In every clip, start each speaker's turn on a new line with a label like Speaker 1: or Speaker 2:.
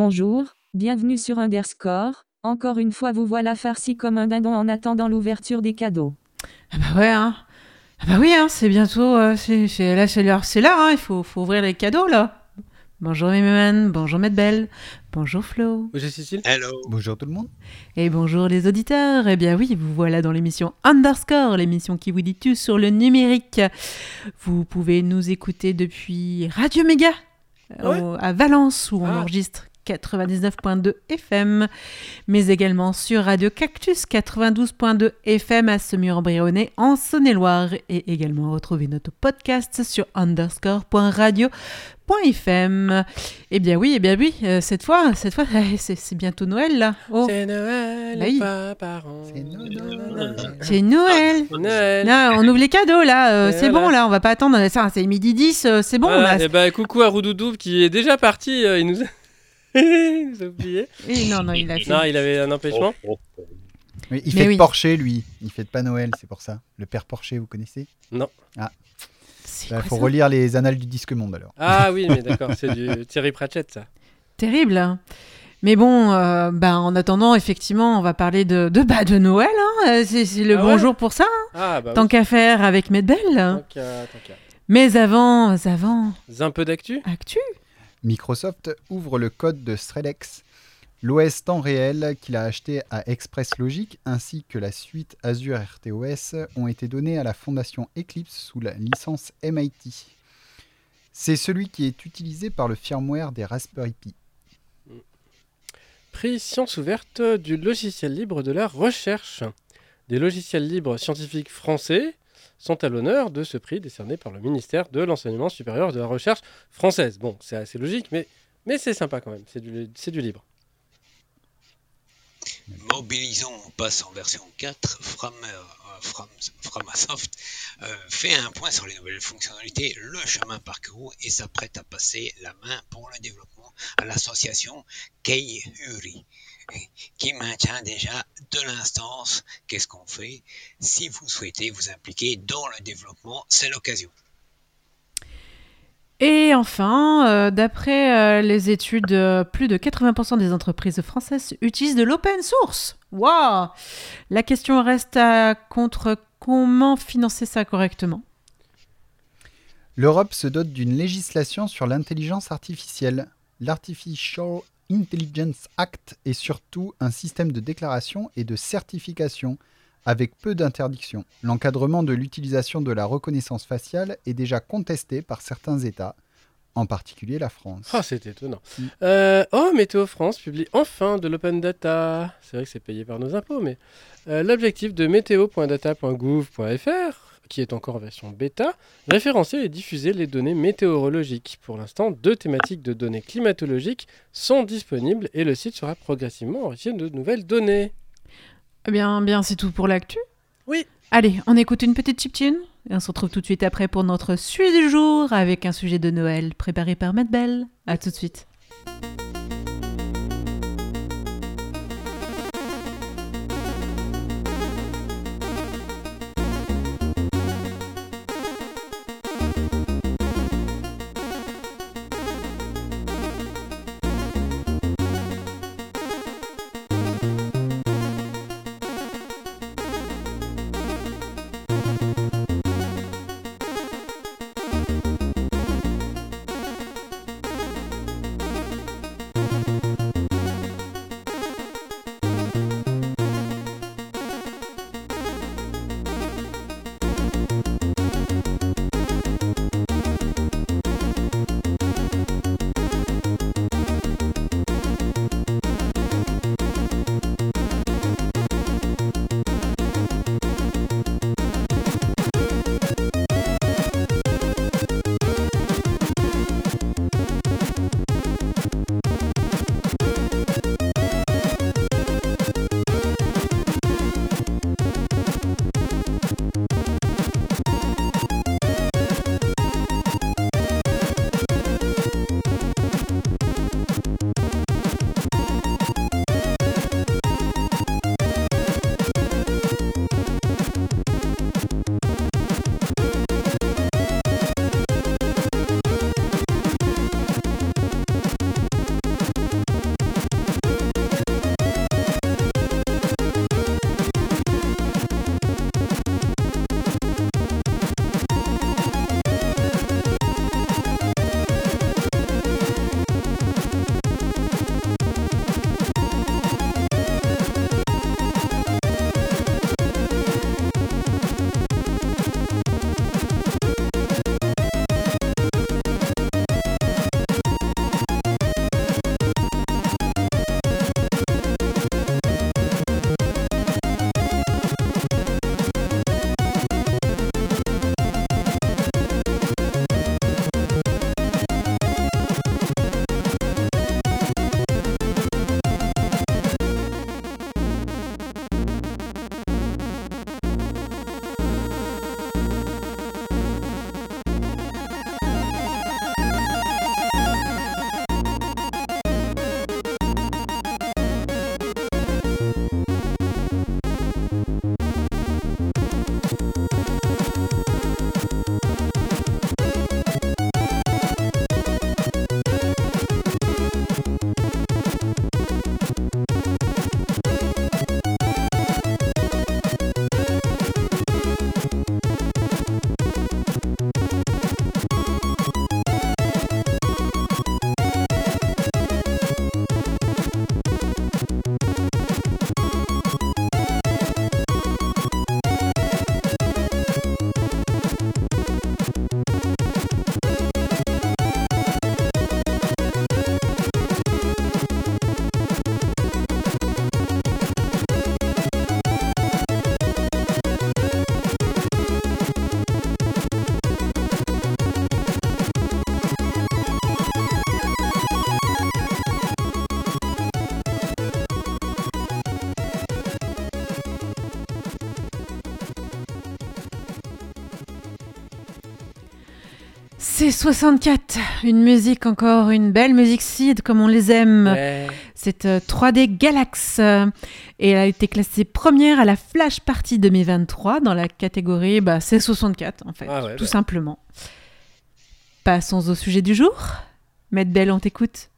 Speaker 1: Bonjour, bienvenue sur Underscore. Encore une fois, vous voilà farci comme un dindon en attendant l'ouverture des cadeaux.
Speaker 2: Ah bah ouais, hein. Ah bah oui, hein, c'est bientôt, euh, c'est, c'est- là, c'est l'heure, c'est l'heure, hein, il faut, faut ouvrir les cadeaux, là. Bonjour Mimman, bonjour Medbel, bonjour Flo,
Speaker 3: Bonjour Cécile.
Speaker 4: Hello.
Speaker 5: Bonjour tout le monde.
Speaker 2: et bonjour les auditeurs. Eh bien oui, vous voilà dans l'émission Underscore, l'émission qui vous dit tout sur le numérique. Vous pouvez nous écouter depuis Radio Méga,
Speaker 3: Ouais.
Speaker 2: au- à Valence, où on
Speaker 3: Ah.
Speaker 2: enregistre 99.2 FM, mais également sur Radio Cactus 92.2 FM à Semur-en-Brionnais en Saône-et-Loire et également retrouver notre podcast sur underscore.radio.fm. Eh bien oui, eh bien oui, euh, cette fois, cette fois, eh, c'est c'est bientôt Noël là. Oh,
Speaker 3: C'est Noël,
Speaker 2: Bah oui.
Speaker 3: pas par an.
Speaker 5: C'est Noël.
Speaker 2: c'est Noël.
Speaker 3: Noël.
Speaker 2: Là, on ouvre les cadeaux là, euh, c'est bon là, on va pas attendre, ça, c'est midi 10, euh, c'est bon
Speaker 3: Voilà,
Speaker 2: là.
Speaker 3: et bah, coucou à Roudoudou qui est déjà parti. euh, il nous a... il a oublié.
Speaker 2: Non, non, il a fait.
Speaker 3: Non, il avait un empêchement.
Speaker 5: Oui, il
Speaker 2: Mais
Speaker 5: fait
Speaker 2: oui.
Speaker 5: Porcher lui. Il fait pas Noël, c'est pour ça. Le père Porcher, vous connaissez?
Speaker 2: C'est
Speaker 5: Il
Speaker 2: quoi
Speaker 5: faut
Speaker 2: ça?
Speaker 5: relire les annales du disque monde alors.
Speaker 3: Ah oui, mais d'accord, c'est du Thierry Pratchett ça.
Speaker 2: Terrible. hein. Mais bon, euh, bah, en attendant, effectivement, on va parler de, de, bah, de Noël. hein. Euh, C'est le
Speaker 3: Ah
Speaker 2: bon
Speaker 3: ouais?
Speaker 2: jour pour ça, hein.
Speaker 3: Ah bah
Speaker 2: tant
Speaker 3: oui.
Speaker 2: qu'à faire avec Medbel.
Speaker 3: Tant qu'à- tant qu'à.
Speaker 2: Mais avant, avant,
Speaker 3: Un peu d'actu?
Speaker 2: Actu?
Speaker 5: Microsoft ouvre le code de Strelex, l'OS temps réel qu'il a acheté à Express Logic ainsi que la suite Azure RTOS ont été donnés à la fondation Eclipse sous la licence MIT. C'est celui qui est utilisé par le firmware des Raspberry Pi.
Speaker 3: Prix science ouverte du logiciel libre de la recherche. Des logiciels libres scientifiques français sont à l'honneur de ce prix décerné par le ministère de l'Enseignement supérieur et de la Recherche française. Bon, c'est assez logique, mais, c'est sympa quand même, c'est du, du libre.
Speaker 4: Mobilisons, on passe en version 4. From, euh, Framasoft euh, fait un point sur les nouvelles fonctionnalités, le chemin parcouru et s'apprête à passer la main pour le développement à l'association Keihuri qui maintient déjà de l'instance. Qu'est-ce qu'on fait? Si vous souhaitez vous impliquer dans le développement, c'est l'occasion.
Speaker 2: Et enfin, euh, d'après euh, les études, euh, plus de 80% des entreprises françaises utilisent de l'open source. Waouh La question reste à contre comment financer ça correctement?
Speaker 5: L'Europe se dote d'une législation sur l'intelligence artificielle. L'Artificial Intelligence Act est surtout un système de déclaration et de certification avec peu d'interdictions. L'encadrement de l'utilisation de la reconnaissance faciale est déjà contesté par certains États, en particulier la France.
Speaker 3: Ah, c'est étonnant.
Speaker 5: Mm.
Speaker 3: Euh, oh, Météo France publie enfin de l'open data. C'est vrai que c'est payé par nos impôts, mais euh, l'objectif de météo.data.gouv.fr, qui est encore en version bêta, référencer et diffuser les données météorologiques. Pour l'instant, deux thématiques de données climatologiques sont disponibles et le site sera progressivement enrichi de nouvelles données.
Speaker 2: Eh bien, bien c'est tout pour l'actu.
Speaker 3: Oui.
Speaker 2: Allez, on écoute une petite chiptune et on se retrouve tout de suite après pour notre suite du jour avec un sujet de Noël préparé par Matt Bell. À tout de suite. C'est 64, une musique encore, une belle musique seed comme on les aime.
Speaker 3: Ouais.
Speaker 2: C'est euh, 3D Galax euh, et elle a été classée première à la Flash Party 2023 dans la catégorie bah, c'est 64 en fait,
Speaker 3: Ah ouais,
Speaker 2: tout
Speaker 3: bah.
Speaker 2: simplement. Passons au sujet du jour. Maître Belle, on t'écoute.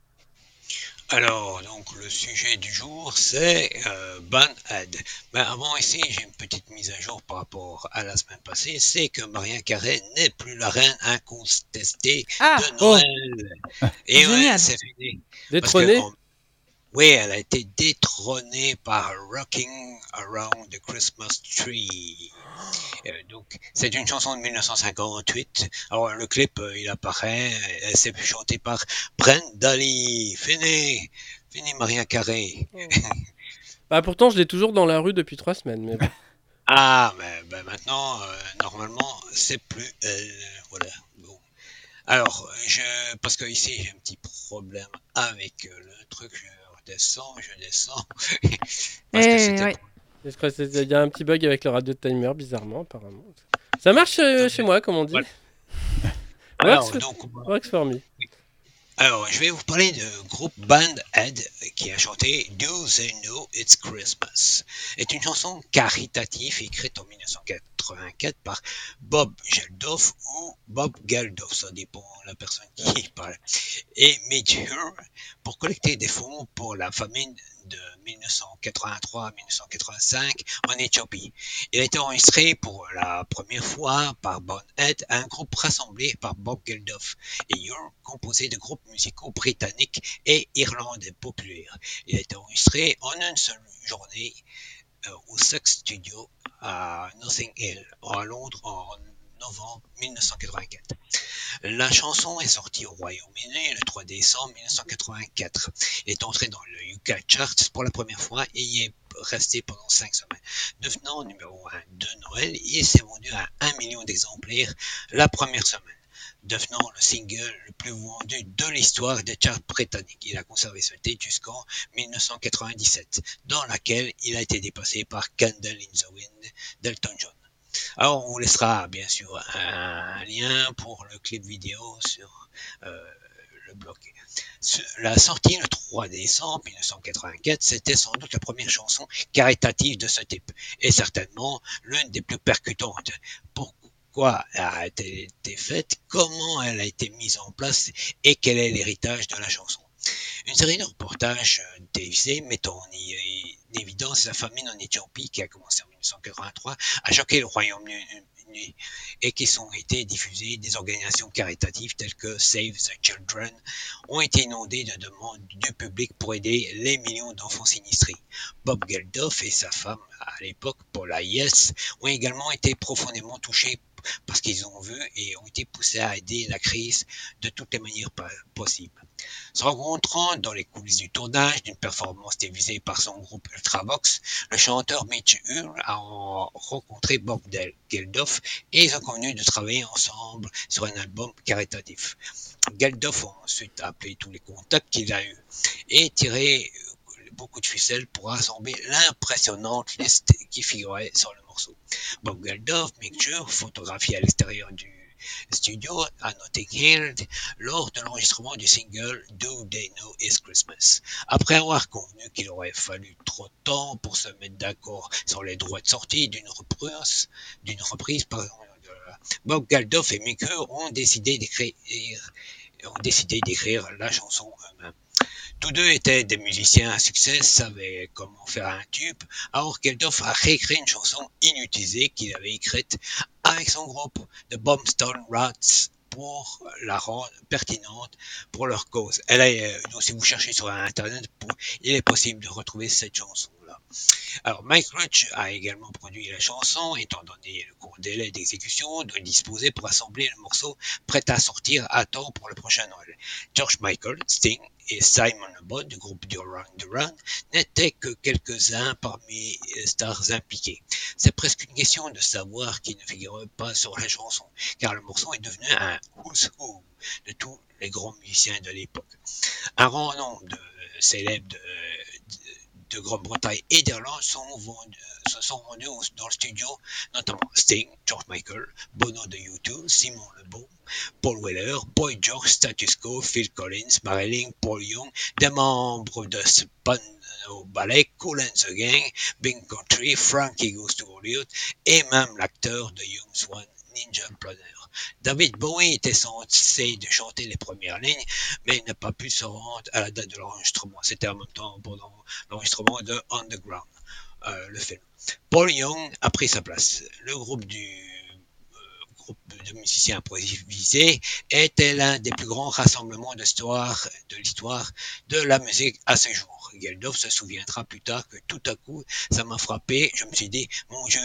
Speaker 4: Alors, donc, le sujet du jour, c'est euh, Banhead. Mais avant ici, j'ai une petite mise à jour par rapport à la semaine passée. C'est que Maria Carré n'est plus la reine incontestée
Speaker 2: Ah,
Speaker 4: de Noël. Et ouais, c'est fini. Oui, elle a été détrônée par Rocking Around the Christmas Tree. Euh, donc, c'est une chanson de 1958. Alors, le clip, euh, il apparaît, euh, c'est chanté par Brenda Lee. Fini, fini Maria Carré.
Speaker 3: Bah, pourtant, je l'ai toujours dans la rue depuis trois semaines. Mais bon.
Speaker 4: Ah, mais ben, maintenant, euh, normalement, c'est plus elle. Voilà. Bon. Alors, je, parce que ici, j'ai un petit problème avec le truc. Je redescends, je descends. Parce que
Speaker 2: Eh,
Speaker 4: c'était
Speaker 2: ouais.
Speaker 3: Je crois que c'est- Il y a un petit bug avec le radio timer, bizarrement, apparemment. Ça marche euh, chez moi, comme on dit.
Speaker 4: Voilà. Alors,
Speaker 3: Works,
Speaker 4: donc, on va-
Speaker 3: works for me.
Speaker 4: Alors, je vais vous parler du groupe Bandhead qui a chanté Do They Know It's Christmas. est une chanson caritative écrite en 1984 par Bob Geldof ou Bob Geldof, ça dépend de la personne qui parle, et Major pour collecter des fonds pour la famine de 1983-1985 en Éthiopie. Il a été enregistré pour la première fois par Bonhead, un groupe rassemblé par Bob Geldof et Your, composé de groupes musicaux britanniques et irlandais populaires. Il a été enregistré en une seule journée euh, au Sex Studio à Notting Hill, à Londres, en novembre 1984. La chanson est sortie au Royaume-Uni le 3 décembre 1984. Il est entré dans le UK Charts pour la première fois et y est resté pendant 5 semaines. Devenant numéro 1 de Noël, il s'est vendu à 1 million d'exemplaires la première semaine devenant le single le plus vendu de l'histoire des charts britanniques. Il a conservé ce titre jusqu'en 1997, dans laquelle il a été dépassé par Candle in the Wind d'Elton John. Alors, on vous laissera bien sûr un lien pour le clip vidéo sur euh, le blog. La sortie le 3 décembre 1984, c'était sans doute la première chanson caritative de ce type, et certainement l'une des plus percutantes. Pourquoi elle a été, été faite, comment elle a été mise en place, et quel est l'héritage de la chanson? Une série de reportages télévisés mettant en évidence la famine en Éthiopie qui a commencé en 1983 a choqué le Royaume-Uni et qui sont été diffusés des organisations caritatives telles que Save the Children ont été inondées de demandes du public pour aider les millions d'enfants sinistrés. Bob Geldof et sa femme à l'époque, Paula Yes, ont également été profondément touchés parce qu'ils ont vu et ont été poussés à aider la crise de toutes les manières possibles. Se rencontrant dans les coulisses du tournage d'une performance télévisée par son groupe Ultravox, le chanteur Mitch Hull a en- rencontré Bob Geldof et ils ont convenu de travailler ensemble sur un album caritatif. Geldof a ensuite appelé tous les contacts qu'il a eus et tiré beaucoup de ficelles pour rassembler l'impressionnante liste qui figurait sur le Bob Geldof, Jur, photographié à l'extérieur du studio à Notting Hill lors de l'enregistrement du single Do They Know It's Christmas. Après avoir convenu qu'il aurait fallu trop de temps pour se mettre d'accord sur les droits de sortie d'une reprise, d'une reprise Bob Geldof et Mick Jur ont décidé d'écrire ont décidé d'écrire la chanson eux-mêmes. Tous deux étaient des musiciens à succès, savaient comment faire un tube, alors Geldof a réécrit une chanson inutilisée qu'il avait écrite avec son groupe The Bombstone Rats pour la rendre pertinente pour leur cause. Elle est, euh, donc si vous cherchez sur Internet, il est possible de retrouver cette chanson-là. Alors Mike Rutch a également produit la chanson, étant donné le court délai d'exécution, doit disposer pour assembler le morceau prêt à sortir à temps pour le prochain Noël. George Michael, Sting et Simon Bond du groupe Duran Duran n'étaient que quelques-uns parmi les stars impliquées. C'est presque une question de savoir qui ne figure pas sur la chanson, car le morceau est devenu un who's who de tous les grands musiciens de l'époque. Un grand nombre de célèbres de, de- de Grande-Bretagne et d'Irlande sont se sont rendus dans le studio, notamment Sting, George Michael, Bono de U2, Simon Le Bon, Paul Weller, Boy George, Status Quo, Phil Collins, Marilyn, Paul Young, des membres de Spano Ballet, Cool and the Gang, Bing Country, Frankie Goes to Hollywood et même l'acteur de Young Swan, Ninja Planner. David Bowie était censé de chanter les premières lignes, mais il n'a pas pu se rendre à la date de l'enregistrement. C'était en même temps pendant l'enregistrement de Underground, euh, le film. Paul Young a pris sa place. Le groupe euh, de musiciens improvisés était l'un des plus grands rassemblements de l'histoire de l'histoire de la musique à ce jour. Geldof se souviendra plus tard que tout à coup, ça m'a frappé. Je me suis dit, mon Dieu,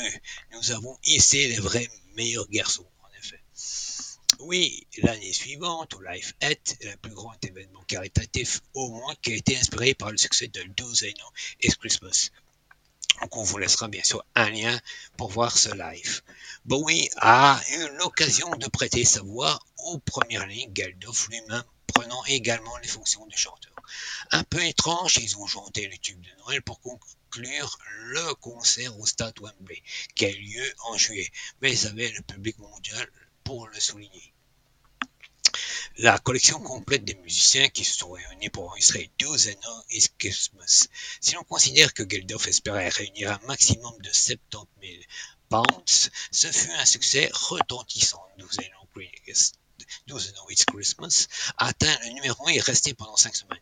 Speaker 4: nous avons ici les vrais meilleurs garçons. Oui, l'année suivante, au Life est le plus grand événement caritatif au monde qui a été inspiré par le succès de Dozeno et Christmas. Donc on vous laissera bien sûr un lien pour voir ce live. Bowie a eu l'occasion de prêter sa voix aux premières lignes, Geldof lui-même prenant également les fonctions de chanteur. Un peu étrange, ils ont chanté le tube de Noël pour conclure le concert au Stade Wembley, qui a eu lieu en juillet, mais ils avaient le public mondial pour le souligner. La collection complète des musiciens qui se sont réunis pour enregistrer They Is Christmas. Si l'on considère que Geldof espérait réunir un maximum de 70 000 pounds, ce fut un succès retentissant. Do Know It's Christmas atteint le numéro 1 et est resté pendant 5 semaines,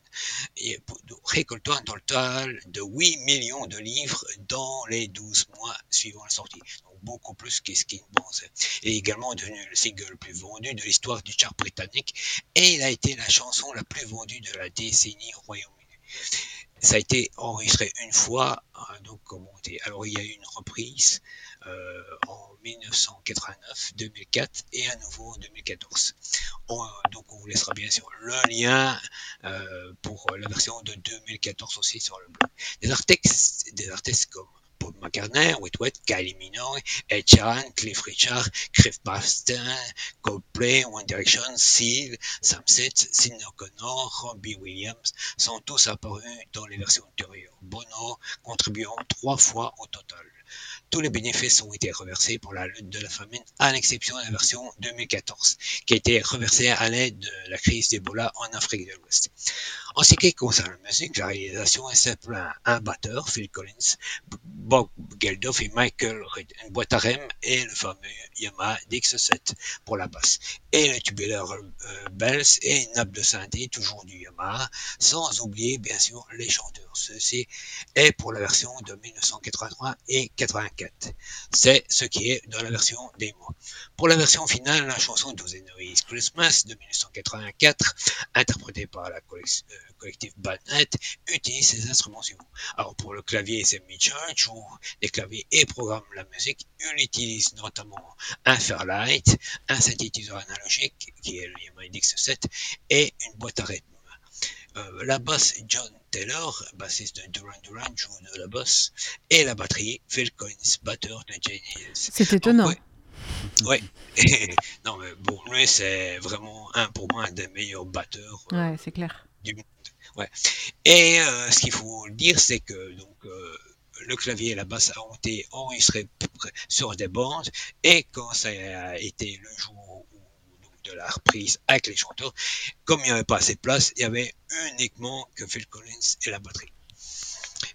Speaker 4: et récoltant un total de 8 millions de livres dans les 12 mois suivant la sortie. Donc beaucoup plus que ce qu'il pensait. Il est également devenu le single le plus vendu de l'histoire du chart britannique et il a été la chanson la plus vendue de la décennie au Royaume-Uni. Ça a été enregistré une fois, hein, donc commenté. Alors il y a eu une reprise en 1989, 2004 et à nouveau en 2014. donc on vous laissera bien sûr le lien euh, pour la version de 2014 aussi sur le blog. Des artistes, des artistes comme Paul McCartney, Whitwet, Kylie Minogue, Ed Sheeran, Cliff Richard, Cliff Bastin, Coldplay, One Direction, Seal, Sam Seth, Sidney O'Connor, Robbie Williams sont tous apparus dans les versions antérieures. Bono contribuant trois fois au total. Tous les bénéfices ont été reversés pour la lutte de la famine, à l'exception de la version 2014, qui a été reversée à l'aide de la crise d'Ebola en Afrique de l'Ouest. En ce qui concerne la musique, la réalisation est simple. Un batteur, Phil Collins, Bob Geldof et Michael Reed, une boîte à rem et le fameux Yamaha DX7 pour la basse. Et le tubulaire euh, Bells et une nappe de synthé, toujours du Yamaha, sans oublier bien sûr les chanteurs. Ceci est pour la version de 1983 et 84. C'est ce qui est dans la version démo. Pour la version finale, la chanson Is Christmas de 1984, interprétée par la euh, collective Badnet, utilise ces instruments suivants. Alors pour le clavier, c'est Mitchell, joue les claviers et programme la musique. Il utilise notamment un Fairlight, un synthétiseur analogique qui est le Yamaha DX7 et une boîte à rythme. Euh, la basse John Taylor, bassiste de Duran Duran, joue de la basse, et la batterie Phil Collins, batteur de Jane
Speaker 2: C'est étonnant.
Speaker 4: ouais. non, mais bon, lui, c'est vraiment un pour moi un des meilleurs batteurs.
Speaker 2: Euh, ouais, c'est clair.
Speaker 4: Du monde. Ouais. Et euh, ce qu'il faut dire, c'est que donc le clavier et la basse ont été enregistrés sur des bandes, et quand ça a été le jour de la reprise avec les chanteurs. Comme il n'y avait pas assez de place, il y avait uniquement que Phil Collins et la batterie.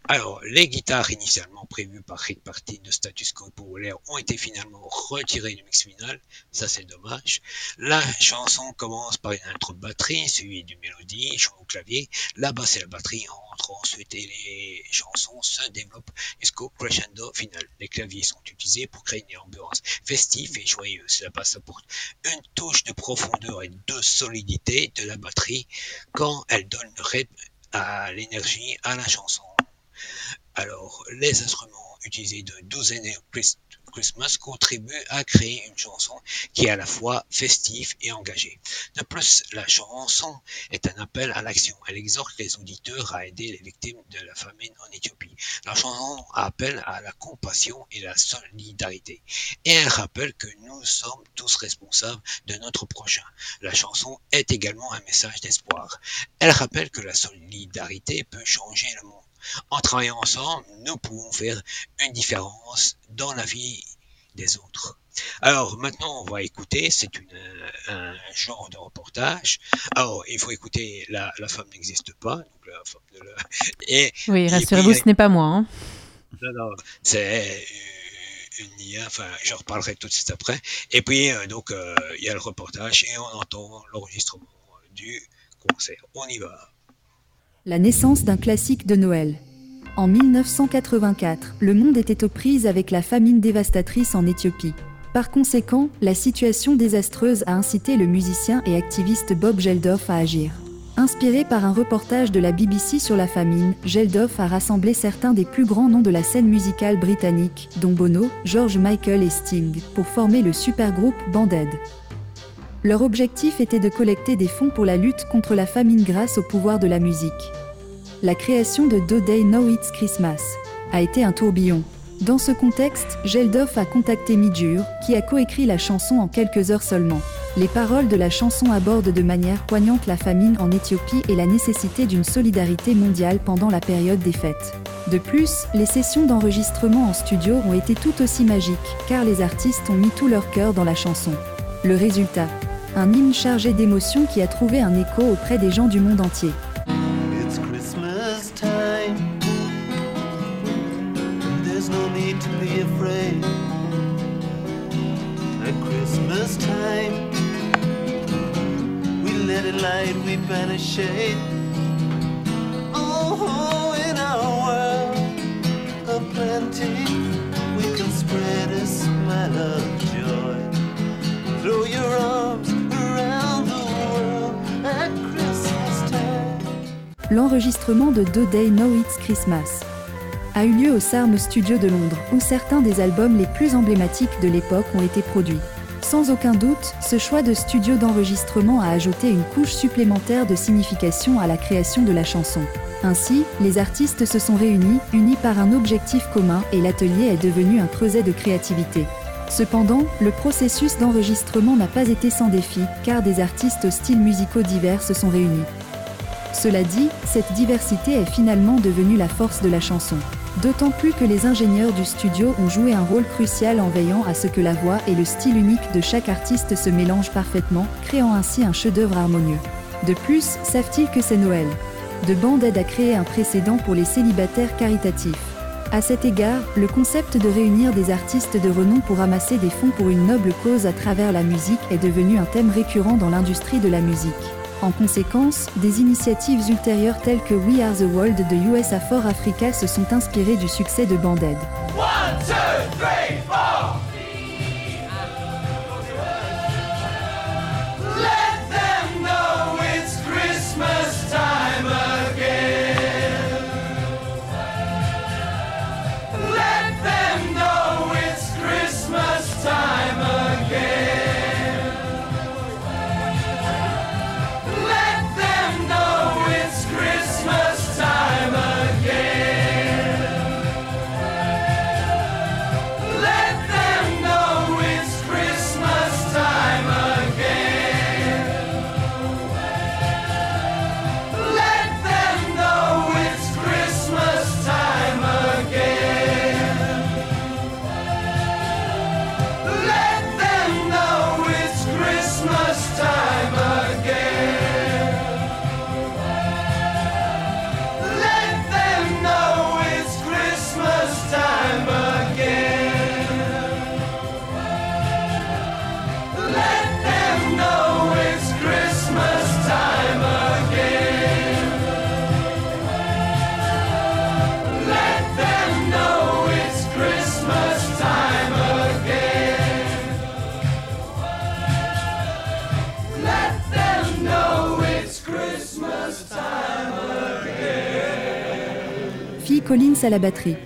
Speaker 4: Alors, les guitares initialement prévues par Rick Party de Status Quo Power ont été finalement retirées du mix final. Ça, c'est dommage. La chanson commence par une intro batterie, suivie d'une mélodie, chant au clavier. La basse et la batterie entrent ensuite et les chansons se développent jusqu'au crescendo final. Les claviers sont utilisés pour créer une ambiance festive et joyeuse. La basse apporte une touche de profondeur et de solidité de la batterie quand elle donne le rythme à l'énergie à la chanson. Alors, les instruments utilisés de douzaine Christmas contribuent à créer une chanson qui est à la fois festive et engagée. De plus, la chanson est un appel à l'action. Elle exhorte les auditeurs à aider les victimes de la famine en Éthiopie. La chanson appelle à la compassion et la solidarité. Et elle rappelle que nous sommes tous responsables de notre prochain. La chanson est également un message d'espoir. Elle rappelle que la solidarité peut changer le monde En travaillant ensemble, nous pouvons faire une différence dans la vie des autres. Alors maintenant, on va écouter, c'est un genre de reportage. Alors, il faut écouter La, femme n'existe pas. Donc la femme de la...
Speaker 2: et, oui, rassurez-vous, ce n'est pas moi. Hein.
Speaker 4: Non, non, c'est une IA, enfin, j'en reparlerai tout de suite après. Et puis, euh, donc, euh, il y a le reportage et on entend l'enregistrement du concert. On y va.
Speaker 6: La naissance d'un classique de Noël. En 1984, le monde était aux prises avec la famine dévastatrice en Éthiopie. Par conséquent, la situation désastreuse a incité le musicien et activiste Bob Geldof à agir. Inspiré par un reportage de la BBC sur la famine, Geldof a rassemblé certains des plus grands noms de la scène musicale britannique, dont Bono, George Michael et Sting, pour former le supergroupe Band Aid. Leur objectif était de collecter des fonds pour la lutte contre la famine grâce au pouvoir de la musique. La création de Do Day Know It's Christmas a été un tourbillon. Dans ce contexte, Geldof a contacté Midjur, qui a coécrit la chanson en quelques heures seulement. Les paroles de la chanson abordent de manière poignante la famine en Éthiopie et la nécessité d'une solidarité mondiale pendant la période des fêtes. De plus, les sessions d'enregistrement en studio ont été tout aussi magiques, car les artistes ont mis tout leur cœur dans la chanson. Le résultat Un hymne chargé d'émotions qui a trouvé un écho auprès des gens du monde entier. L'enregistrement de Do Day Know It's Christmas a eu lieu au SARM Studio de Londres, où certains des albums les plus emblématiques de l'époque ont été produits. Sans aucun doute, ce choix de studio d'enregistrement a ajouté une couche supplémentaire de signification à la création de la chanson. Ainsi, les artistes se sont réunis, unis par un objectif commun, et l'atelier est devenu un creuset de créativité. Cependant, le processus d'enregistrement n'a pas été sans défi, car des artistes aux styles musicaux divers se sont réunis. Cela dit, cette diversité est finalement devenue la force de la chanson. D'autant plus que les ingénieurs du studio ont joué un rôle crucial en veillant à ce que la voix et le style unique de chaque artiste se mélangent parfaitement, créant ainsi un chef-d'œuvre harmonieux. De plus, savent-ils que c'est Noël? De Band aide à créer un précédent pour les célibataires caritatifs. À cet égard, le concept de réunir des artistes de renom pour amasser des fonds pour une noble cause à travers la musique est devenu un thème récurrent dans l'industrie de la musique. En conséquence, des initiatives ultérieures telles que We Are the World de USA for Africa se sont inspirées du succès de Banded. Collins à la batterie.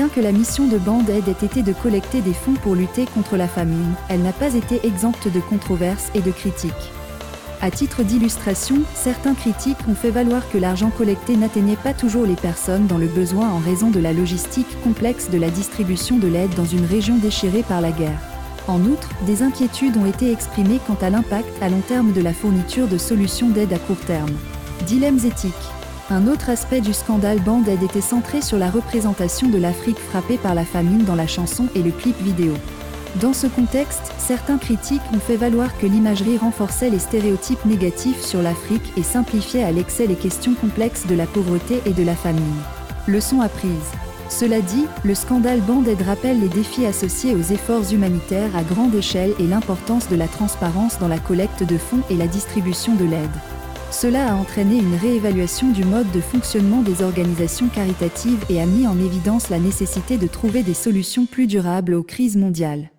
Speaker 7: Bien que la mission de Band-Aid ait été de collecter des fonds pour lutter contre la famine, elle n'a pas été exempte de controverses et de critiques. À titre d'illustration, certains critiques ont fait valoir que l'argent collecté n'atteignait pas toujours les personnes dans le besoin en raison de la logistique complexe de la distribution de l'aide dans une région déchirée par la guerre. En outre, des inquiétudes ont été exprimées quant à l'impact à long terme de la fourniture de solutions d'aide à court terme. Dilemmes éthiques. Un autre aspect du scandale Band-Aid était centré sur la représentation de l'Afrique frappée par la famine dans la chanson et le clip vidéo. Dans ce contexte, certains critiques ont fait valoir que l'imagerie renforçait les stéréotypes négatifs sur l'Afrique et simplifiait à l'excès les questions complexes de la pauvreté et de la famine. Leçon apprise. Cela dit, le scandale Band-Aid rappelle les défis associés aux efforts humanitaires à grande échelle et l'importance de la transparence dans la collecte de fonds et la distribution de l'aide. Cela a entraîné une réévaluation du mode de fonctionnement des organisations caritatives et a mis en évidence la nécessité de trouver des solutions plus durables aux crises mondiales.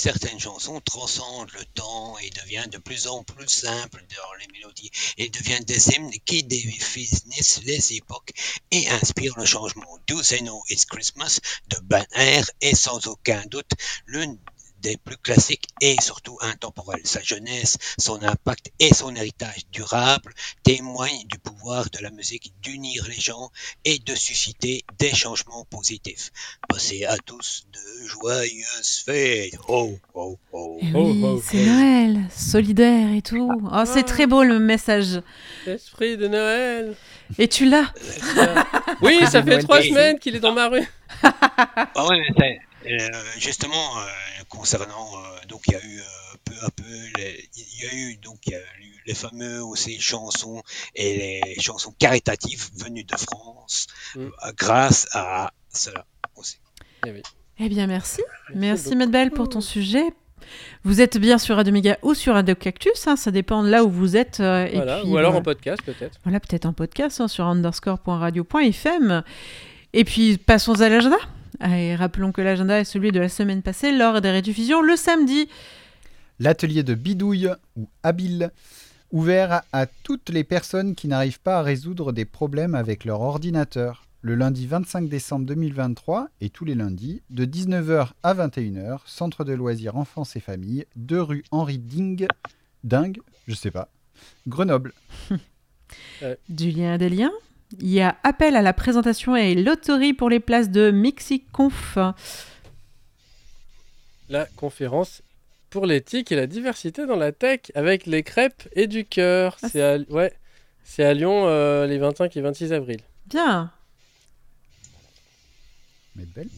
Speaker 4: Certaines chansons transcendent le temps et deviennent de plus en plus simples dans les mélodies. Elles deviennent des hymnes qui définissent les époques et inspirent le changement. Do They Know It's Christmas de Ben Air est sans aucun doute l'une des plus classiques et surtout intemporelles. Sa jeunesse, son impact et son héritage durable témoignent du pouvoir de la musique d'unir les gens et de susciter des changements positifs. Passez à tous de joyeuses fêtes. Ho.
Speaker 2: Eh
Speaker 3: Oh,
Speaker 2: oui,
Speaker 3: oh,
Speaker 2: c'est. Noël, solidaire et tout. Oh, c'est très beau le message.
Speaker 3: Esprit de Noël.
Speaker 2: Et tu l'as
Speaker 3: Oui, ça fait trois semaines qu'il est dans ma rue.
Speaker 4: Ah ouais, mais c'est- justement, euh, concernant, euh, donc il y a eu euh, peu à peu, les- il y a eu donc il y a eu les fameux aussi chansons et les chansons caritatives venues de France
Speaker 3: Mm.
Speaker 4: euh, grâce à cela aussi.
Speaker 2: Eh bien, merci. Merci, Bell, pour ton sujet. Vous êtes bien sur Radio Méga ou sur Radio Cactus, hein, ça dépend de là où vous êtes. euh, et
Speaker 3: Voilà.
Speaker 2: puis,
Speaker 3: Ou alors en podcast peut-être.
Speaker 2: Voilà, peut-être en podcast hein, sur underscore.radio.fm. Et puis, passons à l'agenda. Et rappelons que l'agenda est celui de la semaine passée lors des rediffusions le samedi.
Speaker 5: L'atelier de bidouille ou habile, ouvert à, toutes les personnes qui n'arrivent pas à résoudre des problèmes avec leur ordinateur. Le lundi 25 décembre 2023 et tous les lundis, de 19h à 21h, centre de loisirs enfance et famille, 2 rue Henri Ding, Dingue, je sais pas, Grenoble.
Speaker 2: Du lien à des liens. Il y a appel à la présentation et loterie pour les places de MixiConf.
Speaker 3: La conférence pour l'éthique et la diversité dans la tech avec les crêpes et du cœur.
Speaker 2: Ah,
Speaker 3: C'est à, ouais, c'est à Lyon euh, les 25 et 26 avril.
Speaker 2: Bien.
Speaker 5: Mais belle.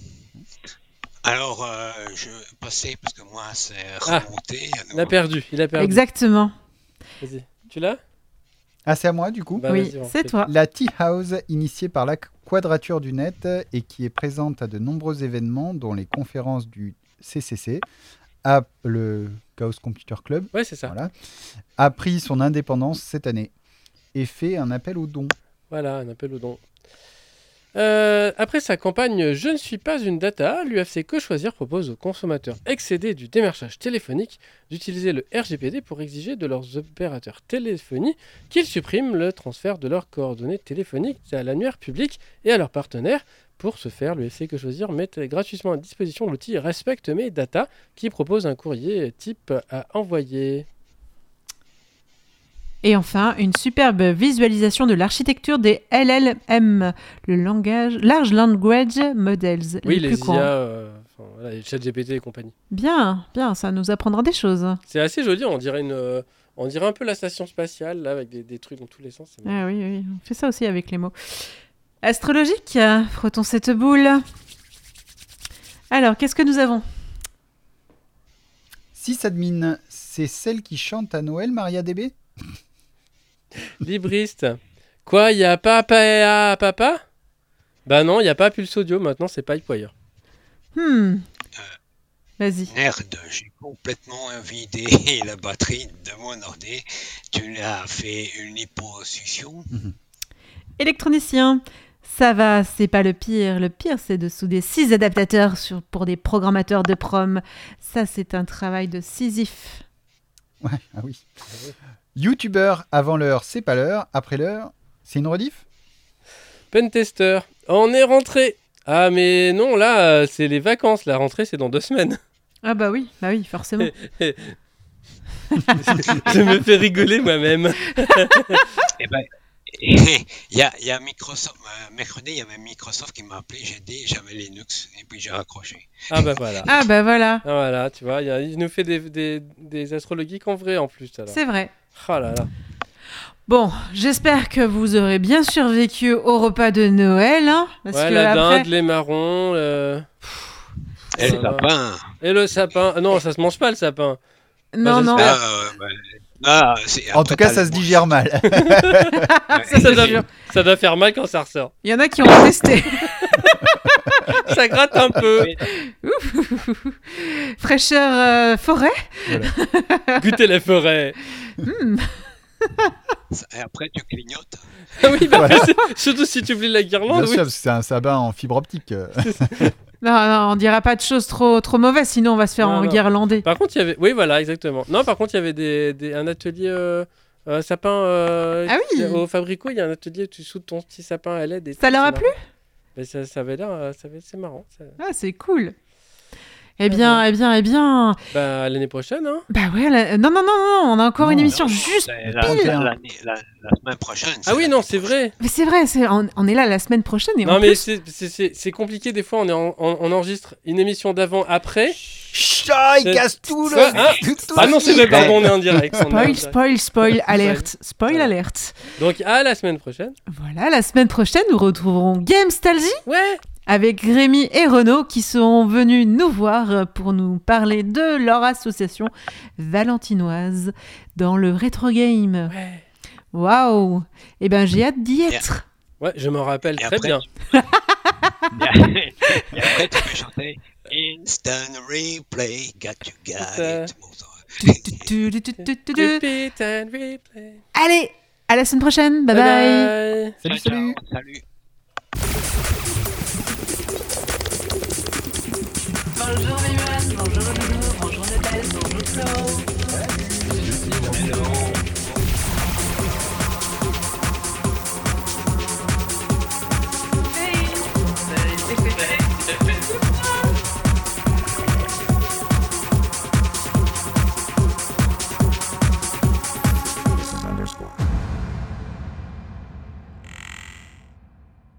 Speaker 4: Alors, euh, je passais parce que moi c'est
Speaker 3: Ah,
Speaker 4: remonté.
Speaker 3: Il a perdu, il a perdu.
Speaker 2: Exactement.
Speaker 3: Vas-y. Tu l'as?
Speaker 5: Ah, c'est à moi du coup
Speaker 3: Bah,
Speaker 2: oui, c'est toi.
Speaker 5: La Tea House, initiée par la Quadrature du Net et qui est présente à de nombreux événements, dont les conférences du CCC, a, le Chaos Computer Club,
Speaker 3: Ouais, c'est ça.
Speaker 5: voilà, a pris son indépendance cette année et fait un appel aux dons.
Speaker 3: Voilà, un appel au don. Euh, après sa campagne Je ne suis pas une data, l'UFC Que Choisir propose aux consommateurs excédés du démarchage téléphonique d'utiliser le RGPD pour exiger de leurs opérateurs téléphonie qu'ils suppriment le transfert de leurs coordonnées téléphoniques à l'annuaire public et à leurs partenaires. Pour ce faire, l'UFC Que Choisir met gratuitement à disposition l'outil Respecte mes data qui propose un courrier type à envoyer.
Speaker 2: Et enfin, une superbe visualisation de l'architecture des LLM, le langage, Large Language Models.
Speaker 3: Oui,
Speaker 2: les
Speaker 3: les IA, euh, enfin, voilà, les ChatGPT et compagnie.
Speaker 2: Bien, bien, ça nous apprendra des choses.
Speaker 3: C'est assez joli, on dirait, une, euh, on dirait un peu la station spatiale, là, avec des, des trucs dans tous les sens.
Speaker 2: Ah oui, oui, on fait ça aussi avec les mots. Astrologique, frottons cette boule. Alors, qu'est-ce que nous avons?
Speaker 5: Sysadmin, c'est celle qui chante à Noël, Maria DB
Speaker 3: Libriste. Quoi, il y a papa à papa? Bah non, il n'y a pas Pulse Audio, maintenant c'est Pipewire.
Speaker 2: Hmm. Vas-y.
Speaker 4: Merde, j'ai complètement vidé la batterie de mon ordi. Tu l'as fait une liposuction
Speaker 2: Électronicien, ça va, c'est pas le pire. Le pire, c'est de souder six adaptateurs sur, pour des programmateurs de prom. Ça, c'est un travail de Sisyphe.
Speaker 5: Ouais, ah oui. Youtubeur, avant l'heure, c'est pas l'heure, après l'heure, c'est une rediff?
Speaker 3: Pentester. On est rentré. Ah mais non, là, c'est les vacances. La rentrée, c'est dans deux semaines.
Speaker 2: Ah bah oui, bah oui, forcément.
Speaker 3: Je me fais rigoler moi-même.
Speaker 4: Eh ben, il y a, il y a Microsoft, euh, mercredi, il y avait Microsoft qui m'a appelé, j'ai dit, j'avais Linux, et puis j'ai raccroché.
Speaker 3: Ah bah voilà.
Speaker 2: Ah bah voilà,
Speaker 3: Ah, voilà, tu vois, il, y a- il nous fait des, des, des astrologies en vrai en plus.
Speaker 2: C'est vrai.
Speaker 3: Oh là là.
Speaker 2: Bon, j'espère que vous aurez bien survécu au repas de Noël. hein, parce
Speaker 3: Ouais,
Speaker 2: que
Speaker 3: la
Speaker 2: après...
Speaker 3: dinde, les marrons. euh,
Speaker 4: Et le sapin.
Speaker 3: Et le sapin. Ah Non, ça se mange pas le sapin.
Speaker 2: Non,
Speaker 3: Bah,
Speaker 2: non.
Speaker 4: Ah, ah,
Speaker 5: En
Speaker 4: après,
Speaker 5: tout cas, ça se digère mal.
Speaker 2: ça,
Speaker 3: Ça
Speaker 2: c'est
Speaker 3: doit,
Speaker 2: sûr.
Speaker 3: ça doit faire mal quand ça ressort.
Speaker 2: Il y en a qui ont testé.
Speaker 3: Ça gratte un peu.
Speaker 2: Fraîcheur euh, forêt
Speaker 3: Goûtez la forêt.
Speaker 2: Hmm.
Speaker 4: Et après, tu clignotes.
Speaker 3: Ah oui, bah,
Speaker 5: Voilà.
Speaker 3: surtout si tu oublies la guirlande.
Speaker 5: Bien
Speaker 3: oui.
Speaker 5: sûr, parce que c'est un sabin en fibre optique.
Speaker 2: Non, non, on dira pas de choses trop, trop mauvaises, sinon on va se faire
Speaker 3: Non, non.
Speaker 2: enguirlander.
Speaker 3: Par contre, il y avait. Oui, voilà, exactement. Non, par contre, il y avait des, des- un atelier euh, euh, sapin. euh,
Speaker 2: Ah oui.
Speaker 3: Au Fabrico, il y a un atelier où tu soudes ton petit sapin à LED. et
Speaker 2: Ça leur a plu?
Speaker 3: Mais ça, ça avait l'air. euh, ça C'est marrant. ça.
Speaker 2: Ah, c'est cool. Eh bien, eh bien, eh bien.
Speaker 3: Bah, l'année prochaine, hein.
Speaker 2: Bah ouais, la- non, non, non, non, on a encore une émission
Speaker 4: Non,
Speaker 2: juste.
Speaker 4: la,
Speaker 5: pile.
Speaker 4: la- l'année- la- la semaine prochaine.
Speaker 3: Ah oui, non, c'est vrai.
Speaker 2: Mais c'est vrai, c'est- on, on est là la semaine prochaine et en
Speaker 3: Non, mais
Speaker 2: plus.
Speaker 3: c'est- c'est c'est- c'est compliqué des fois. On, est en- on, on enregistre une émission d'avant, après.
Speaker 5: Chat, il
Speaker 3: C'est-
Speaker 5: casse tout le.
Speaker 3: Hein
Speaker 5: tout- tout
Speaker 3: Ah non, c'est vrai,
Speaker 5: le-
Speaker 3: pardon, on est en direct.
Speaker 2: Spoil, spoil, spoil, alerte. Spoil,
Speaker 3: Ouais.
Speaker 2: alerte.
Speaker 3: Donc, à la semaine prochaine.
Speaker 2: Voilà, la semaine prochaine, nous retrouverons Gamestalgie
Speaker 3: Ouais.
Speaker 2: Avec Rémi et Renaud qui seront venus nous voir pour nous parler de leur association valentinoise dans le rétro game.
Speaker 3: Ouais.
Speaker 2: Waouh Eh ben, j'ai hâte d'y être.
Speaker 3: Ouais, je m'en rappelle
Speaker 4: Et
Speaker 3: très
Speaker 4: après,
Speaker 3: bien.
Speaker 4: Et après, tu peux chanter Instant replay, got you got it.
Speaker 2: Allez, à la semaine prochaine. bye. bye.
Speaker 3: bye.
Speaker 5: Salut, Salut.
Speaker 8: Bonjour les bonjour bonjour Nadège, bonjour.
Speaker 4: Hello.